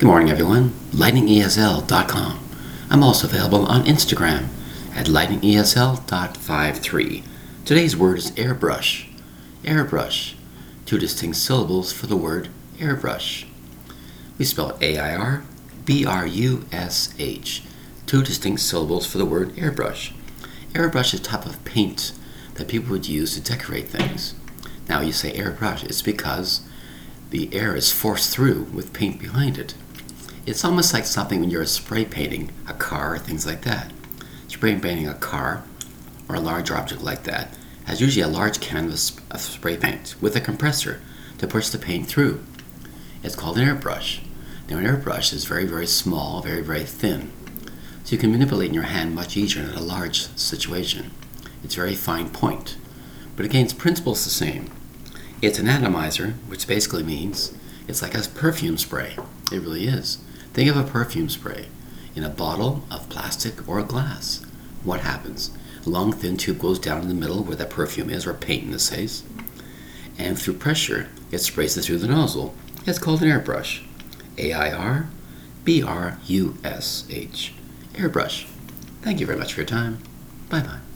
Good morning, everyone. LightningESL.com. I'm also available on Instagram at lightningesl.53. Today's word is airbrush. Airbrush. Two distinct syllables for the word airbrush. We spell A I R B R U S H. Two distinct syllables for the word airbrush. Airbrush is a type of paint that people would use to decorate things. Now, you say airbrush, it's because the air is forced through with paint behind it. It's almost like something when you're spray painting a car or things like that. Spray painting a car or a large object like that has usually a large canvas of spray paint with a compressor to push the paint through. It's called an airbrush. Now, an airbrush is very, very small, very, very thin. So you can manipulate in your hand much easier in a large situation. It's very fine point. But again, its principle is the same. It's an atomizer, which basically means it's like a perfume spray. It really is. Think of a perfume spray in a bottle of plastic or glass. What happens? A long thin tube goes down in the middle where that perfume is, or paint in this case, and through pressure it sprays it through the nozzle. It's called an airbrush. A I R B R U S H. Airbrush. Thank you very much for your time. Bye bye.